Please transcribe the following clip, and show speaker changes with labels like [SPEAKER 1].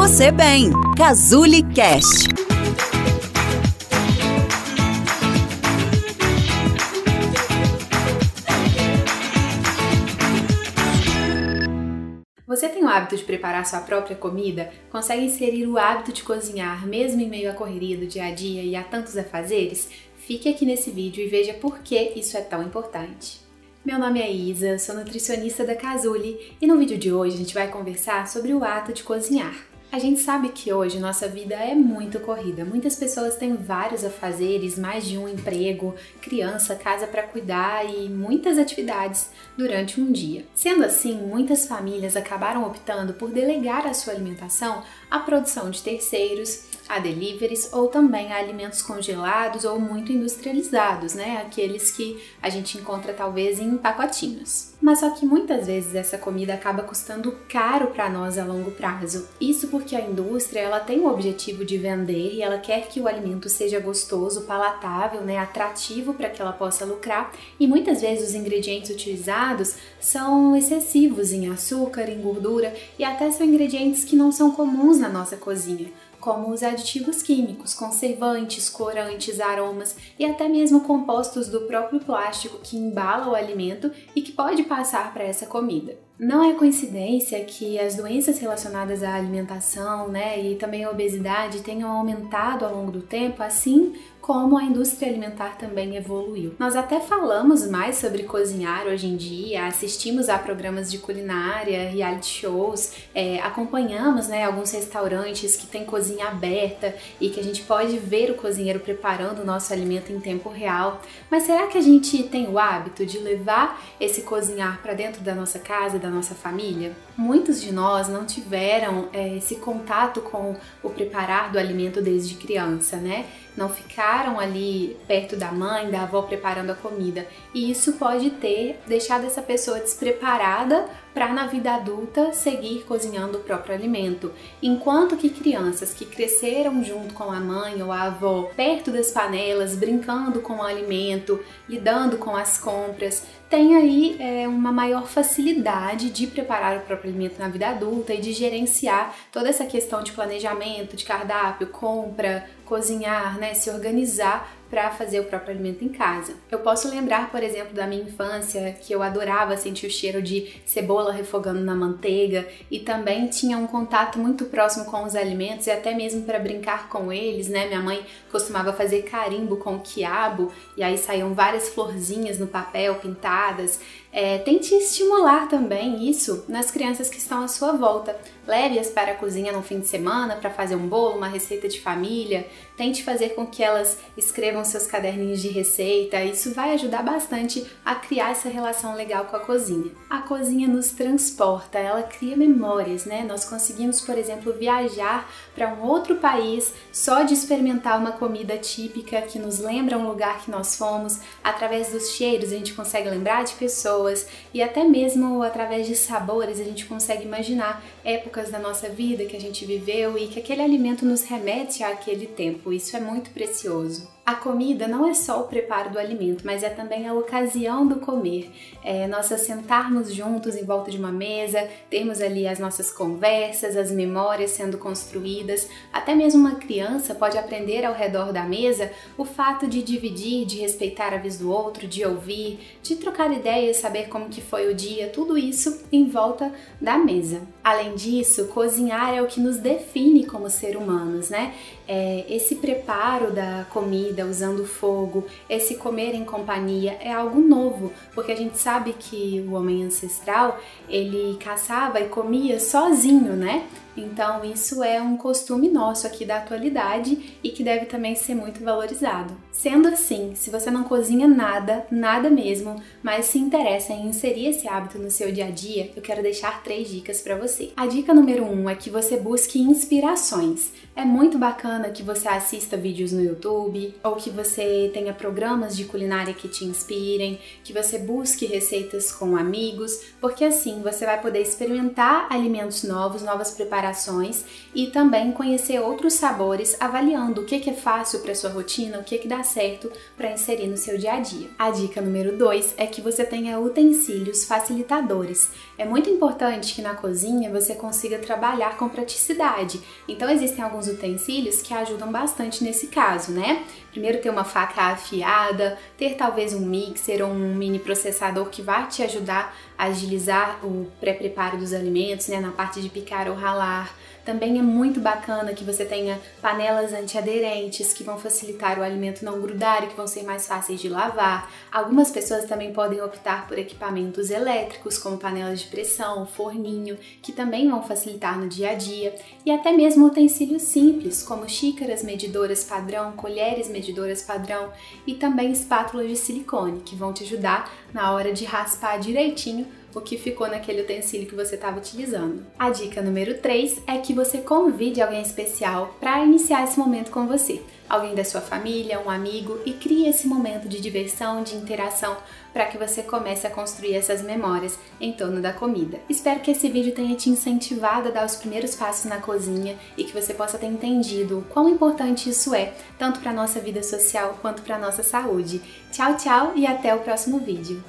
[SPEAKER 1] você bem. Cazuli Cast.
[SPEAKER 2] Você tem o hábito de preparar sua própria comida? Consegue inserir o hábito de cozinhar mesmo em meio à correria do dia a dia e a tantos afazeres? Fique aqui nesse vídeo e veja por que isso é tão importante. Meu nome é Isa, sou nutricionista da Casuli e no vídeo de hoje a gente vai conversar sobre o ato de cozinhar. A gente sabe que hoje nossa vida é muito corrida. Muitas pessoas têm vários afazeres, mais de um emprego, criança, casa para cuidar e muitas atividades durante um dia. Sendo assim, muitas famílias acabaram optando por delegar a sua alimentação à produção de terceiros, a deliveries ou também a alimentos congelados ou muito industrializados, né? Aqueles que a gente encontra talvez em pacotinhos. Mas só que muitas vezes essa comida acaba custando caro para nós a longo prazo. Isso porque a indústria ela tem o objetivo de vender e ela quer que o alimento seja gostoso, palatável, né, atrativo para que ela possa lucrar. E muitas vezes os ingredientes utilizados são excessivos em açúcar, em gordura e até são ingredientes que não são comuns na nossa cozinha como os aditivos químicos, conservantes, corantes, aromas e até mesmo compostos do próprio plástico que embala o alimento e que pode passar para essa comida. Não é coincidência que as doenças relacionadas à alimentação né, e também a obesidade tenham aumentado ao longo do tempo, assim como a indústria alimentar também evoluiu. Nós até falamos mais sobre cozinhar hoje em dia, assistimos a programas de culinária, reality shows, é, acompanhamos né, alguns restaurantes que têm cozinha aberta e que a gente pode ver o cozinheiro preparando o nosso alimento em tempo real. Mas será que a gente tem o hábito de levar esse cozinhar para dentro da nossa casa, da nossa família? Muitos de nós não tiveram é, esse contato com o preparar do alimento desde criança, né? Não ficaram ali perto da mãe, da avó preparando a comida. E isso pode ter deixado essa pessoa despreparada para na vida adulta seguir cozinhando o próprio alimento. Enquanto que crianças que cresceram junto com a mãe ou a avó, perto das panelas, brincando com o alimento, lidando com as compras, têm aí é, uma maior facilidade de preparar o próprio alimento na vida adulta e de gerenciar toda essa questão de planejamento, de cardápio, compra, cozinhar, né, se organizar para fazer o próprio alimento em casa. Eu posso lembrar, por exemplo, da minha infância que eu adorava sentir o cheiro de cebola refogando na manteiga e também tinha um contato muito próximo com os alimentos e até mesmo para brincar com eles, né? Minha mãe costumava fazer carimbo com quiabo e aí saíam várias florzinhas no papel pintadas. É, tente estimular também isso nas crianças que estão à sua volta. Leve-as para a cozinha no fim de semana para fazer um bolo, uma receita de família. Tente fazer com que elas escrevam seus caderninhos de receita. Isso vai ajudar bastante a criar essa relação legal com a cozinha. A cozinha nos transporta, ela cria memórias, né? Nós conseguimos, por exemplo, viajar para um outro país só de experimentar uma comida típica que nos lembra um lugar que nós fomos. Através dos cheiros, a gente consegue lembrar de pessoas pessoas e até mesmo através de sabores a gente consegue imaginar épocas da nossa vida que a gente viveu e que aquele alimento nos remete àquele tempo. Isso é muito precioso. A comida não é só o preparo do alimento, mas é também a ocasião do comer. É nós sentarmos juntos em volta de uma mesa, termos ali as nossas conversas, as memórias sendo construídas. Até mesmo uma criança pode aprender ao redor da mesa o fato de dividir, de respeitar a vez do outro, de ouvir, de trocar ideias, saber como que foi o dia, tudo isso em volta da mesa. Além disso, cozinhar é o que nos define como ser humanos, né? É, esse preparo da comida usando fogo, esse comer em companhia é algo novo, porque a gente sabe que o homem ancestral ele caçava e comia sozinho, né? Então, isso é um costume nosso aqui da atualidade e que deve também ser muito valorizado. Sendo assim, se você não cozinha nada, nada mesmo, mas se interessa em inserir esse hábito no seu dia a dia, eu quero deixar três dicas para você. A dica número um é que você busque inspirações. É muito bacana que você assista vídeos no YouTube ou que você tenha programas de culinária que te inspirem, que você busque receitas com amigos, porque assim você vai poder experimentar alimentos novos, novas preparações e também conhecer outros sabores, avaliando o que, é fácil para sua rotina, o que, que dá certo para inserir no seu dia a dia. A dica número 2 é que você tenha utensílios facilitadores. É muito importante que na cozinha você consiga trabalhar com praticidade. Então existem alguns utensílios que ajudam bastante nesse caso, né? Primeiro ter uma faca afiada, ter talvez um mixer ou um mini processador que vai te ajudar a agilizar o pré-preparo dos alimentos, né, na parte de picar ou ralar. Também é muito bacana que você tenha panelas antiaderentes que vão facilitar o alimento não grudar e que vão ser mais fáceis de lavar. Algumas pessoas também podem optar por equipamentos elétricos, como panelas de pressão, forninho, que também vão facilitar no dia a dia, e até mesmo utensílios simples, como xícaras medidoras padrão, colheres medidoras padrão e também espátulas de silicone, que vão te ajudar na hora de raspar direitinho o que ficou naquele utensílio que você estava utilizando. A dica número 3 é que você convide alguém especial para iniciar esse momento com você. Alguém da sua família, um amigo e crie esse momento de diversão, de interação para que você comece a construir essas memórias em torno da comida. Espero que esse vídeo tenha te incentivado a dar os primeiros passos na cozinha e que você possa ter entendido o quão importante isso é, tanto para a nossa vida social quanto para a nossa saúde. Tchau, tchau e até o próximo vídeo.